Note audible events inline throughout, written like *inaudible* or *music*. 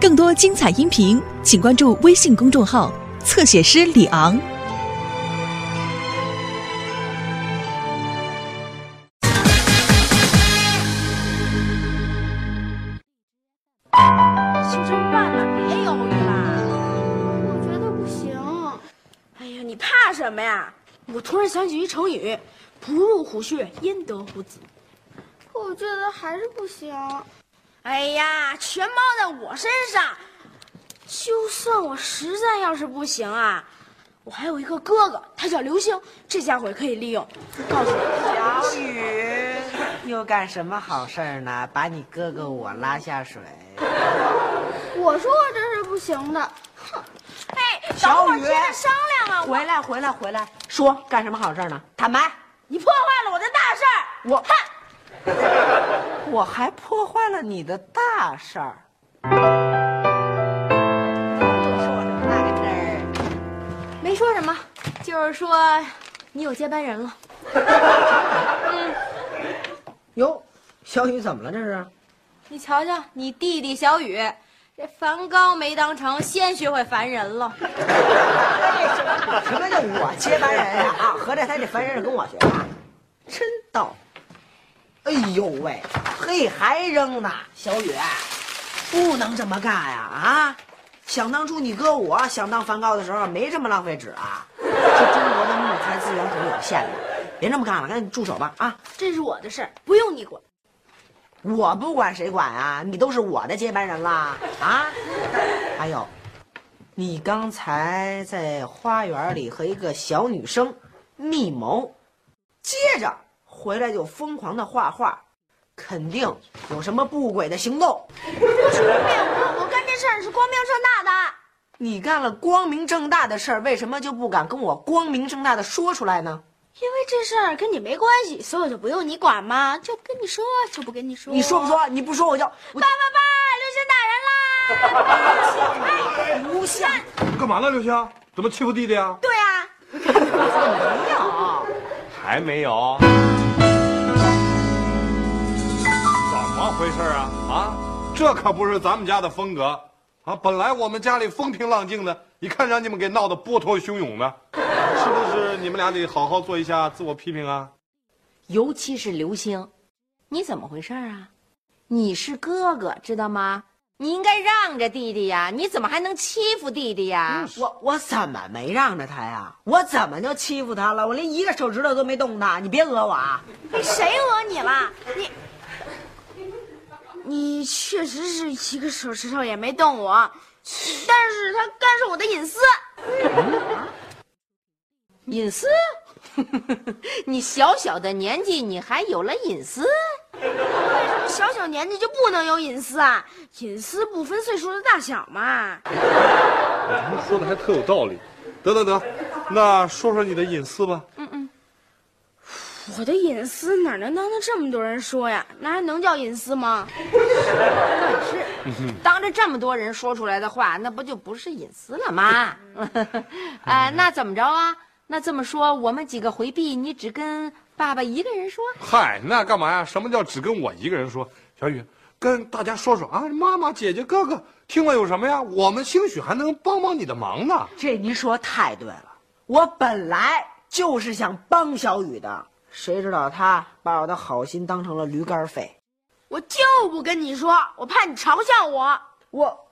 更多精彩音频，请关注微信公众号“侧写师李昂”。修成办了，别犹豫啦！我觉得不行。哎呀，你怕什么呀？我突然想起一成语：“不入虎穴，焉得虎子。我觉得还是不行。”哎呀，全包在我身上。就算我实在要是不行啊，我还有一个哥哥，他叫刘星，这家伙也可以利用。告诉你，小雨又干什么好事儿呢？把你哥哥我拉下水。我说我这是不行的。哼！哎，小雨等会儿接着商量啊！回来，回来，回来，说干什么好事儿呢？坦白。你破坏了我的大事儿，我哼！*laughs* 我还破坏了你的大事儿。说什么那个真儿？没说什么，就是说你有接班人了。*laughs* 嗯哟，小雨怎么了？这是？你瞧瞧，你弟弟小雨，这梵高没当成，先学会烦人了。*laughs* 什么叫我接班人呀？啊，合着他这凡人是跟我学的，真逗。哎呦喂，嘿，还扔呢，小雨，不能这么干呀！啊，想当初你哥我想当梵高的时候，没这么浪费纸啊。这中国的木材资源可是有限的，别这么干了，赶紧住手吧！啊，这是我的事儿，不用你管。我不管谁管啊，你都是我的接班人啦！啊，还有，你刚才在花园里和一个小女生密谋，接着回来就疯狂的画画，肯定有什么不轨的行动。不是我，我干这事儿是光明正大的。你干了光明正大的事儿，为什么就不敢跟我光明正大的说出来呢？因为这事儿跟你没关系，所以我就不用你管嘛，就不跟你说，就不跟你说。你说不？说？你不说我就我爸爸爸，刘星打人啦！不像。干嘛呢，刘星？怎么欺负弟弟啊？对啊，没有。还没有？回事啊？啊，这可不是咱们家的风格啊！本来我们家里风平浪静的，一看让你们给闹得波涛汹涌的，是不是？你们俩得好好做一下自我批评啊！尤其是刘星，你怎么回事啊？你是哥哥，知道吗？你应该让着弟弟呀，你怎么还能欺负弟弟呀？我我怎么没让着他呀？我怎么就欺负他了？我连一个手指头都没动他，你别讹我啊！你谁讹你了？你，你确实是一个手指头也没动我，但是他干涉我的隐私。隐私？*laughs* 你小小的年纪，你还有了隐私？为什么小小年纪就不能有隐私啊？隐私不分岁数的大小嘛。说的还特有道理。得得得，那说说你的隐私吧。我的隐私哪能当着这么多人说呀？那还能叫隐私吗？那也是当着这么多人说出来的话，那不就不是隐私了吗？啊，*laughs* 那怎么着啊？那这么说，我们几个回避，你只跟爸爸一个人说？嗨，那干嘛呀？什么叫只跟我一个人说？小雨，跟大家说说啊，妈妈、姐姐、哥哥听了有什么呀？我们兴许还能帮帮你的忙呢。这您说太对了，我本来就是想帮小雨的，谁知道他把我的好心当成了驴肝肺。我就不跟你说，我怕你嘲笑我。我，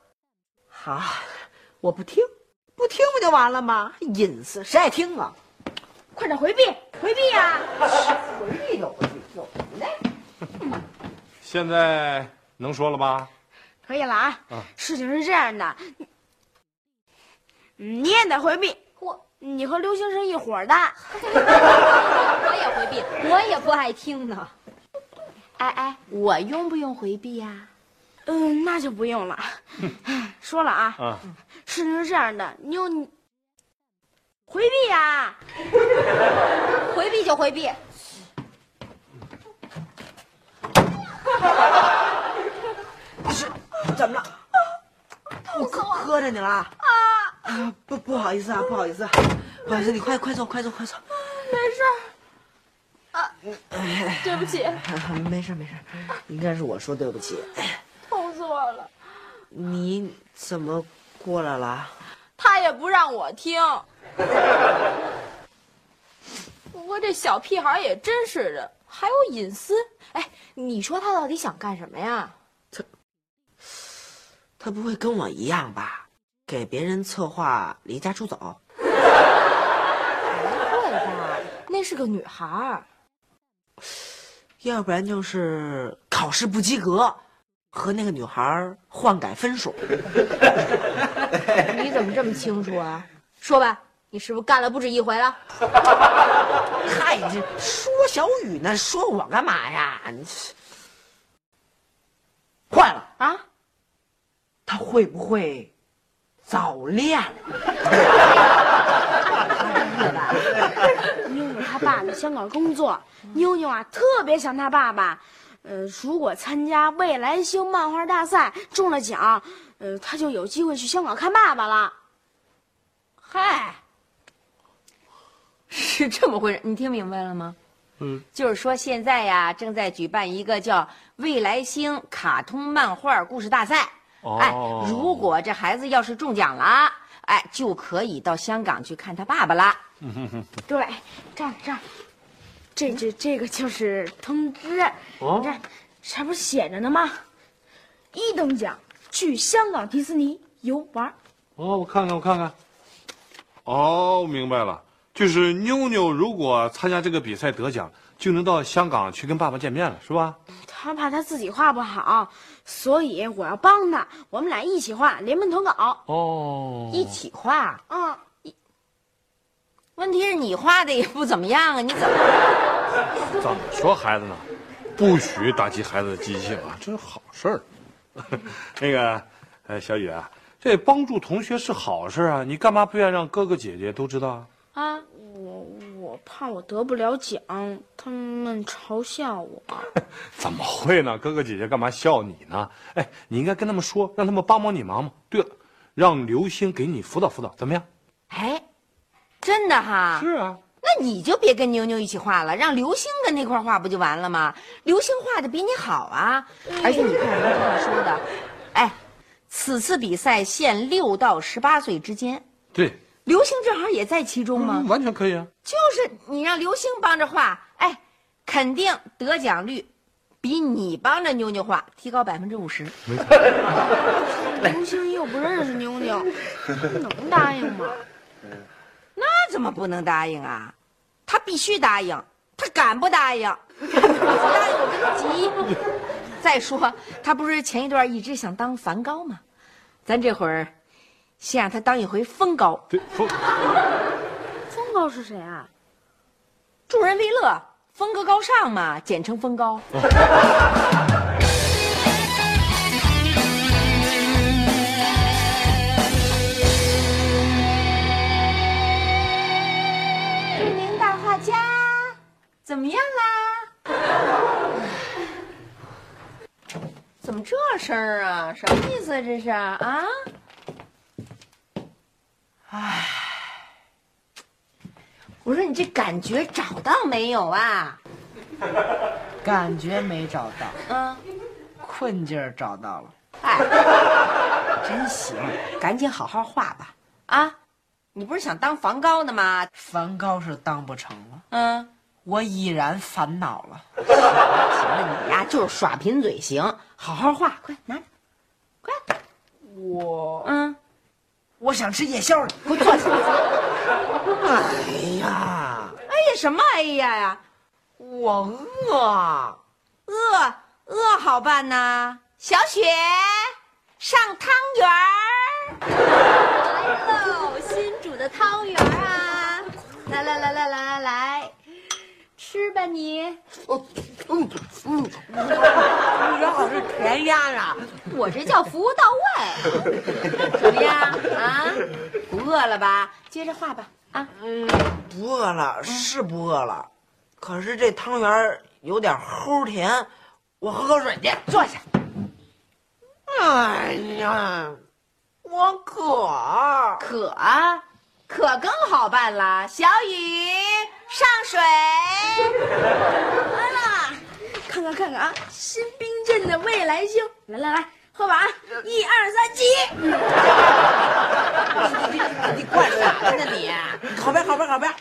好，我不听，不听不就完了吗？隐私谁爱听啊？快点回避，回避呀、回避就回避，有什么的？现在能说了吧？可以了啊。事情是这样的，你你也得回避。我，你和刘星是一伙的。*laughs* 我也回避，我也不爱听呢。哎哎，我用不用回避呀、嗯，那就不用了。说了啊，啊，事情是这样的，你有你回避呀、*laughs* 回避就回避。是，怎么了？*laughs* 我磕磕着你了啊！啊，不不好意思啊，不好意思，啊不好意思，你快快坐，快坐，快坐。没事儿。啊，对不起，*laughs* 没事没事，应该是我说对不起。痛死我了。你怎么过来了？他也不让我听。不过这小屁孩也真是的，还有隐私。哎，你说他到底想干什么呀？他他不会跟我一样吧？给别人策划离家出走？*laughs* 不会吧？那是个女孩儿。要不然就是考试不及格，和那个女孩换改分数。*laughs* 你怎么这么清楚啊？说吧，你是不是干了不止一回了？*laughs* 嗨，这说小雨呢，说我干嘛呀？你坏了，啊？他会不会早恋？妞妞她爸在香港工作，妞妞啊特别想她爸爸。呃，如果参加未来星漫画大赛中了奖，呃，她就有机会去香港看爸爸了。嗨，*laughs* 是这么回事，你听明白了吗？嗯，就是说现在呀，正在举办一个叫“未来星卡通漫画故事大赛”。哦哎，如果这孩子要是中奖了，哎，就可以到香港去看他爸爸了。*laughs* 对，这儿这儿，这这这个就是通知。哦你看，上面写着呢吗？一等奖去香港迪士尼游玩。哦，我看看，我看看。哦，明白了，就是妞妞如果参加这个比赛得奖，就能到香港去跟爸爸见面了，是吧？他怕他自己画不好，所以我要帮他，我们俩一起画，联名投稿。哦，一起画，嗯，问题是你画的也不怎么样啊，你怎么？*laughs* 怎么说孩子呢？不许打击孩子的积极性啊，这是好事儿。*laughs* 那个，呃，小雨啊，这帮助同学是好事啊，你干嘛不愿让哥哥姐姐都知道啊？啊，怕我得不了奖，他们嘲笑我。*laughs* 怎么会呢？哥哥姐姐干嘛笑你呢？哎，你应该跟他们说，让他们帮帮你忙嘛。对了，让刘星给你辅导辅导，怎么样？哎，真的哈？是啊，那你就别跟妞妞一起画了，让刘星跟那块画不就完了吗？刘星画的比你好啊，而且你看人家这说的，哎，此次比赛限六到十八岁之间，对，刘星正好也在其中吗。嗯完全可以啊。就是你让刘星帮着画，哎，肯定得奖率比你帮着妞妞画提高百分之五十。刘星又不认识妞妞，能答应吗？*laughs* 那怎么不能答应啊？他必须答应，他敢不答应？不答应我跟他急。再说，他不是前一段一直想当梵高吗？咱这会儿先让他当一回风高，对，风风 *laughs* 高是谁啊？助人为乐，风格高尚嘛，简称风高。著名大画家怎么样啦？怎么这声儿啊？什么意思啊？这是啊？唉，我说你这感觉找到没有啊？*laughs* 感觉没找到，嗯，困劲儿找到了。哎，真行，赶紧好好画吧。啊，你不是想当梵高的吗？梵高是当不成了，嗯，我已然烦恼了。*laughs* 行了，你呀就是耍贫嘴行，好好画，快拿着，快，我嗯，我想吃夜宵了。给我坐下。哎呀，哎呀，什么哎呀呀？我饿。饿饿好办呐，小雪上汤圆儿。来喽，新煮的汤圆儿啊！来来来来来来来，吃吧你。嗯嗯，你这好是甜鸭呀。我这叫服务到位，怎么样啊？不饿了吧？接着画吧。啊，嗯，不饿了，是不饿了，可是这汤圆有点齁甜，我喝口水去。坐下。哎呀，我渴。渴啊，渴更好办了。小雨上水。来啦，看看看看啊，新兵镇的未来星，来来来，喝完，一二三，起！你你你灌啥呢你？好呗好呗好呗。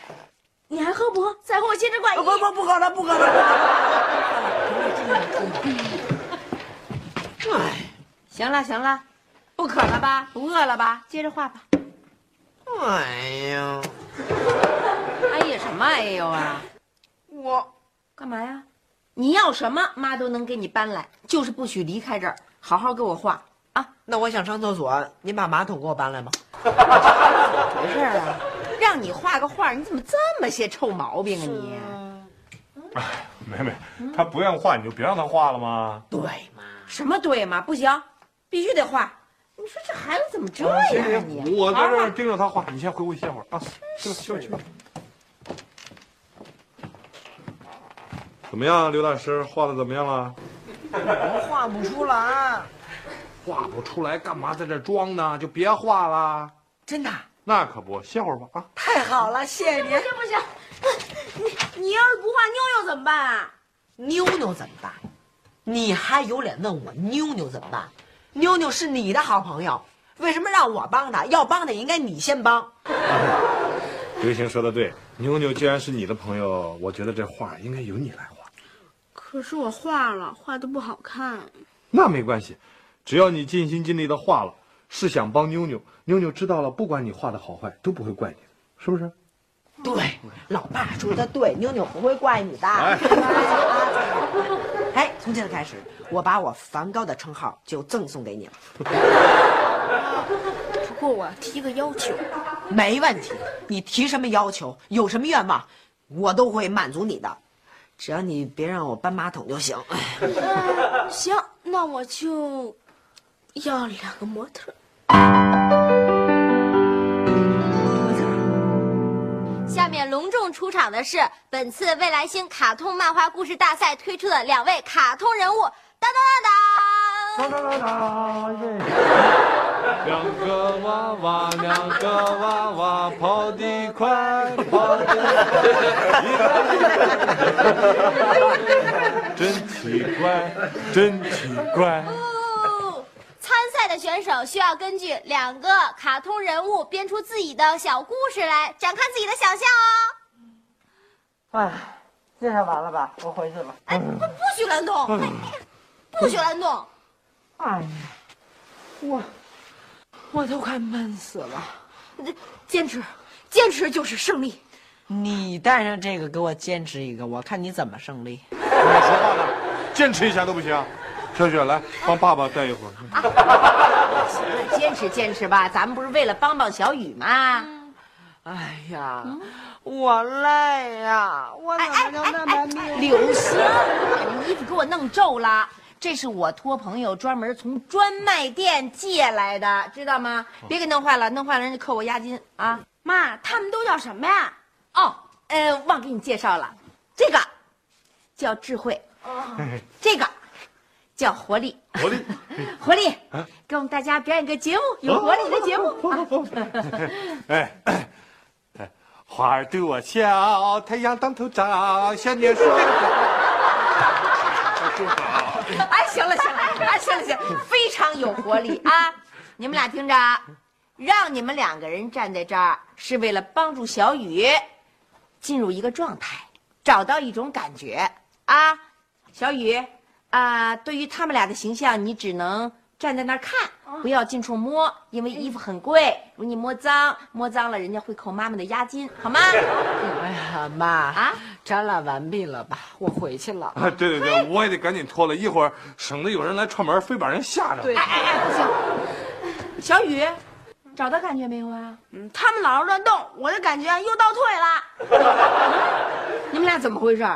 你还喝不喝？再喝我接着灌一。不不不喝了不喝了。哎，行了行了，不渴了吧？不饿了吧？接着画吧。哎呀，哎呀，什么哎呦啊？我干嘛呀？你要什么，妈都能给你搬来，就是不许离开这儿，好好给我画啊！那我想上厕所，您把马桶给我搬来吗？怎么回事啊？让你画个画，你怎么这么些臭毛病啊你？哎，没没，他不愿画，你就别让他画了吗？对嘛？什么对嘛？不行，必须得画。你说这孩子怎么这样啊你？我在这盯着他画，你先回屋歇会儿啊。去吧去吧去吧。怎么样，刘大师画的怎么样了？我画不出来。画不出来，干嘛在这装呢？就别画了。真的？那可不，歇会儿吧啊。太好了，谢谢您。不行不行？你你要是不画妞妞怎么办啊？妞妞怎么办？你还有脸问我妞妞怎么办？妞妞是你的好朋友，为什么让我帮她？要帮的应该你先帮。*laughs* 刘星说的对，妞妞既然是你的朋友，我觉得这画应该由你来画。可是我画了，画的不好看。那没关系，只要你尽心尽力的画了，是想帮妞妞，妞妞知道了，不管你画的好坏，都不会怪你的，是不是？对，老爸说的对，妞妞不会怪你的。哎 *laughs* 哎，从现在开始，我把我梵高的称号就赠送给你了，不过我提个要求，没问题。你提什么要求，有什么愿望，我都会满足你的，只要你别让我搬马桶就行。哎 *laughs* 行，那我就要两个模特面隆重出场的是本次未来星卡通漫画故事大赛推出的两位卡通人物，当当当当！两个娃娃，两个娃娃跑得快，跑得快，真奇怪，真奇怪。选手需要根据两个卡通人物编出自己的小故事来展开自己的想象哦。哎，介绍完了吧？我回去了。哎，不不许乱动，哎不许乱动。哎呀，我我都快闷死了。坚持，坚持就是胜利。你带上这个给我坚持一个，我看你怎么胜利。你说话呢，坚持一下都不行。小雪，来帮爸爸带一会儿。行了，坚持坚持吧，咱们不是为了帮帮小雨吗？哎呀，我累呀，我怎么就那么命？刘星，把你衣服给我弄皱了。这是我托朋友专门从专卖店借来的，知道吗？别给弄坏了，弄坏了人家扣我押金啊！妈，他们都叫什么呀？哦，呃，忘给你介绍了，这个叫智慧，这个叫活力，活力，*laughs* 活力，给我们大家表演个节目，有活力的节目。*laughs* 哎哎哎，花儿对我笑，太阳当头照，小鸟说。*laughs* 哎，行了行了，哎，行了行了，非常有活力啊！你们俩听着，让你们两个人站在这儿，是为了帮助小雨进入一个状态，找到一种感觉啊！小雨啊，对于他们俩的形象，你只能站在那儿看，不要近处摸，因为衣服很贵，如果你摸脏，摸脏了人家会扣妈妈的押金，好吗？*laughs* 哎呀，妈啊，展览完毕了吧？我回去了。啊，对对对，我也得赶紧脱了，一会儿省得有人来串门，非把人吓着。对哎哎哎，不行，小雨，找到感觉没有啊？嗯，他们老是乱动，我的感觉又倒退了。*laughs* 你们俩怎么回事？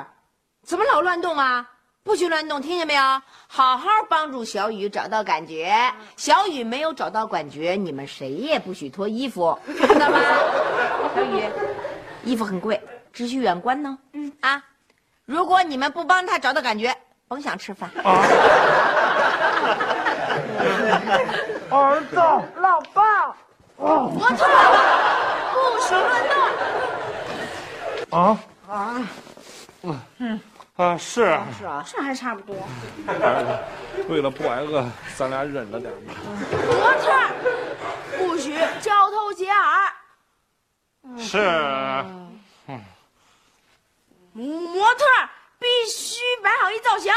怎么老乱动啊？不许乱动，听见没有？好好帮助小雨找到感觉。小雨没有找到感觉，你们谁也不许脱衣服，知道吗？小雨，衣服很贵，只许远观呢。嗯啊，如果你们不帮他找到感觉，甭想吃饭。儿子，老爸，我错了，不许乱动。啊啊，啊，啊，是啊，是啊，这还差不多。为了不挨饿，咱俩忍着点吧。模特不许交头接耳，是，模特必须摆好一造型。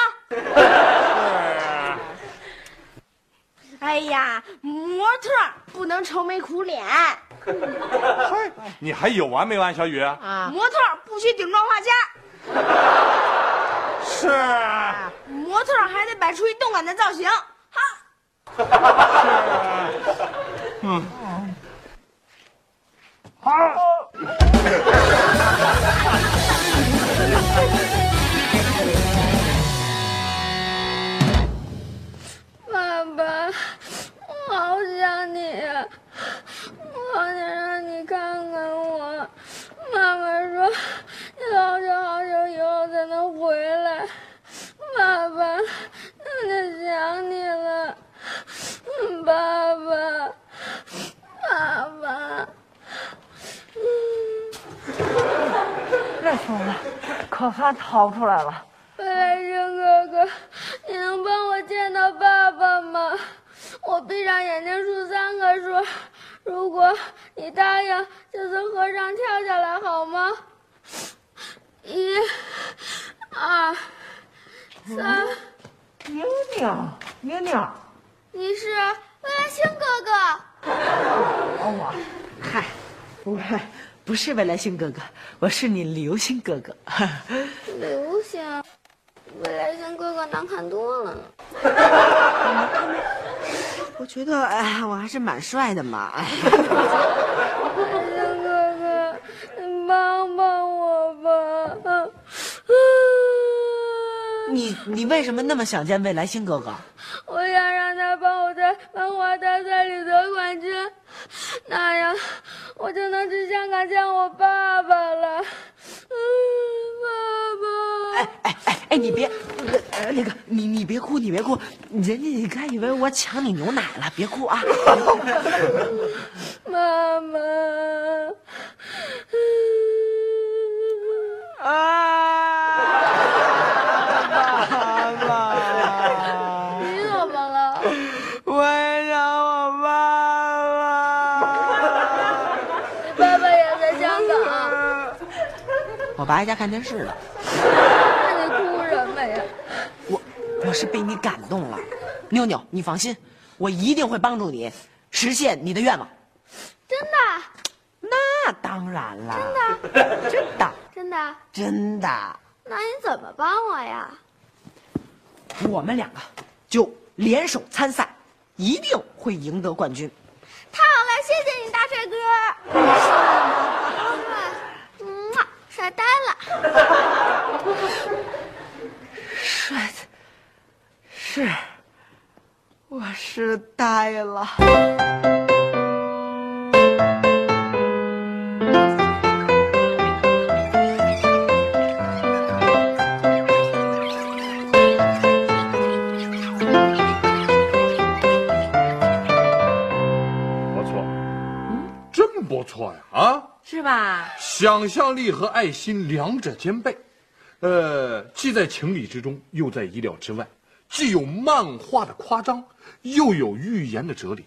哎呀，模特不能愁眉苦脸，嗨，你还有完没完，小雨？啊，模特不许顶撞画家，是，模特儿还得摆出一动感的造型。哈，爸 *laughs* 想你了。嗯爸爸，爸爸。热死了，可汗逃出来了。未来生哥哥，你能帮我见到爸爸吗？我闭上眼睛数三个数，如果你答应，就从河上跳下来好吗？一、二、三。妞妞，妞妞，你是未来星哥哥，嗨，我不是未来星哥哥，我是你流星哥哥。流星，未来星哥哥难看多了呢。我觉得，哎，我还是蛮帅的嘛。哎，未来星哥哥，你帮帮我吧。你你为什么那么想见未来星哥哥？我想让他帮我在漫画大赛里得冠军，那样我就能去香港见我爸爸了。嗯，爸爸。哎哎哎哎，你别，呃，那个你你别哭，你别哭，人家你该以为我抢你牛奶了，别哭啊。*laughs* 妈妈。啊！爸爸，你怎么了？我也想我爸爸。爸爸也在香港，我爸在家看电视呢，那你哭什么呀？我我是被你感动了，妞妞，你放心，我一定会帮助你实现你的愿望。真的那当然了，真的，真的，真的，真的，那你怎么帮我呀？我们两个就联手参赛，一定会赢得冠军。太好了，谢谢你，大帅哥。*laughs* 呆了。帅的，是，我是呆了。想象力和爱心两者兼备，呃，既在情理之中，又在意料之外，既有漫画的夸张，又有寓言的哲理，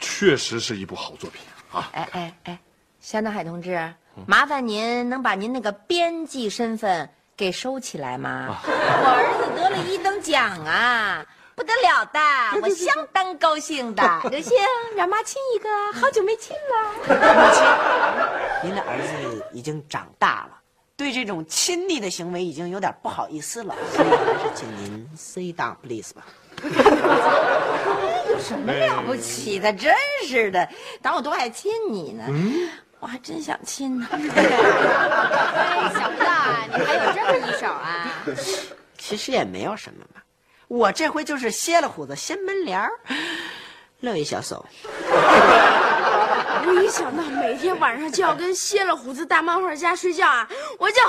确实是一部好作品啊！哎哎哎，夏南海同志，麻烦您能把您那个编辑身份给收起来吗？我儿子得了一等奖啊，不得了的，*laughs* 我相当高兴的。刘星，让妈亲一个，好久没亲了。母亲，您的儿子已经长大了，对这种亲昵的行为已经有点不好意思了，所以还是请您 sit down please 吧。*laughs* 有什么了不起的？真是的，当我多爱亲你呢。我还真想亲呢。*laughs* 哎，小子，你还有这么一手啊？其实也没有什么嘛，我这回就是歇了虎子掀门帘儿，乐一小手。*laughs* 我一想到每天晚上就要跟歇了虎子大漫画家睡觉啊，我就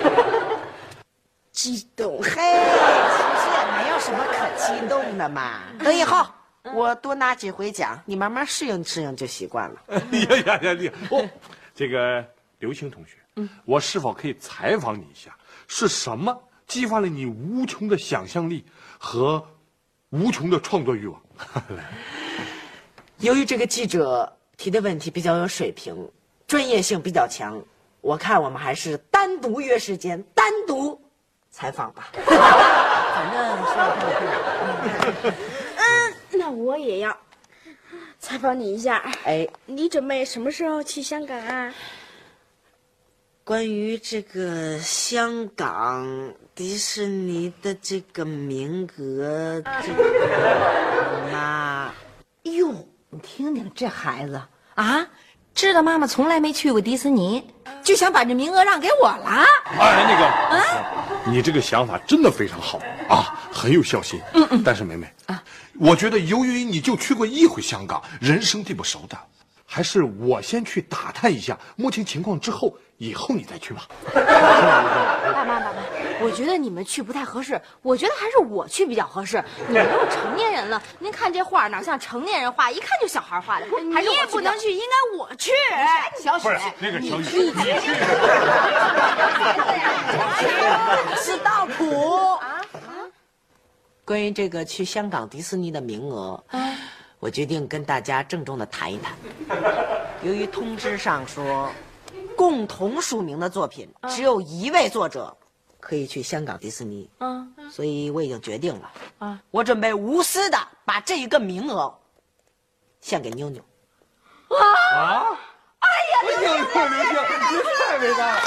*laughs* 激动。嘿，其实也没有什么可激动的嘛。等以后我多拿几回奖，你慢慢适应适应就习惯了。*laughs* 哎呀呀呀！你哦，这个刘星同学，嗯我是否可以采访你一下？是什么激发了你无穷的想象力和无穷的创作欲望？*laughs* 由于这个记者提的问题比较有水平，专业性比较强，我看我们还是单独约时间，单独采访吧。*laughs* 反正是 *laughs* 嗯，那我也要采访你一下。哎，你准备什么时候去香港啊？关于这个香港迪士尼的这个名额，这个妈哟，你听听这孩子啊，知道妈妈从来没去过迪士尼，就想把这名额让给我了。哎，那个，你这个想法真的非常好啊，很有孝心。嗯嗯。但是梅梅啊，我觉得由于你就去过一回香港，人生地不熟的，还是我先去打探一下，摸清情况之后，以后你再去吧。*laughs* 爸妈，爸妈，我觉得你们去不太合适，我觉得还是我去比较合适。你们都是成年人了，您看这画哪像成年人画，一看就小孩画的。你也不能去，应该我去。小雪不是，那个小雨，你去。*laughs* 是道谱啊。关于这个去香港迪士尼的名额，我决定跟大家郑重的谈一谈。*laughs* 由于通知上说，共同署名的作品只有一位作者可以去香港迪士尼，嗯所以我已经决定了，啊我准备无私的把这一个名额献给妞妞。啊！哎呀，刘星，刘星，你太伟大了！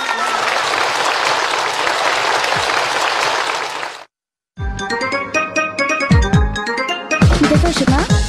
你在做什么？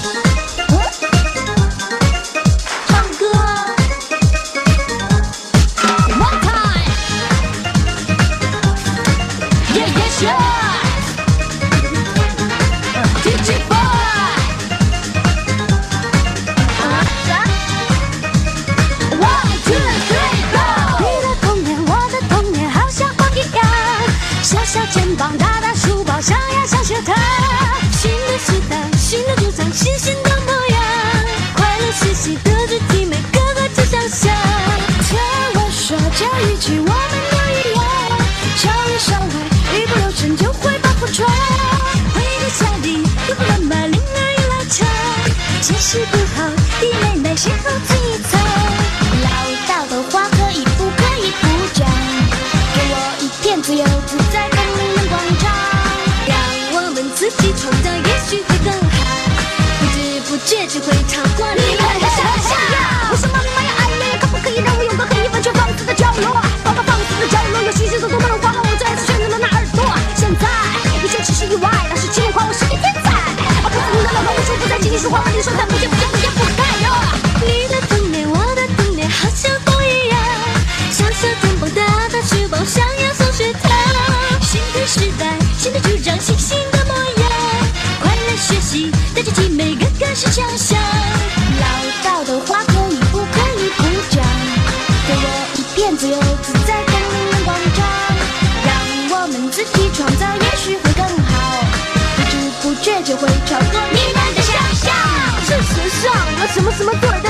膀，大大书包，上呀上学堂。新的时代，新的主张，新新的模样，快乐学习的主题，每个个都想象。听我说，这一句我们都一样，少里少外，一不留神就会把破窗。回到家里，又不能把铃儿一拉长，见识不好，弟妹妹先后自一层。唠叨的话知不觉就什么什么对的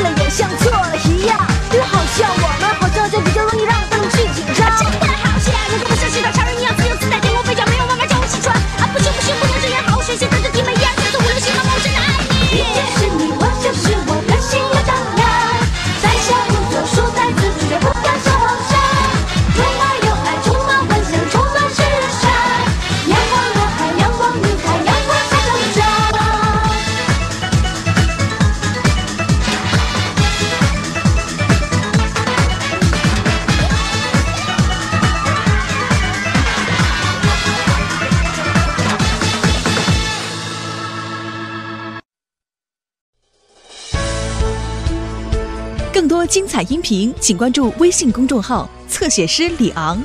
音频，请关注微信公众号“侧写师李昂”。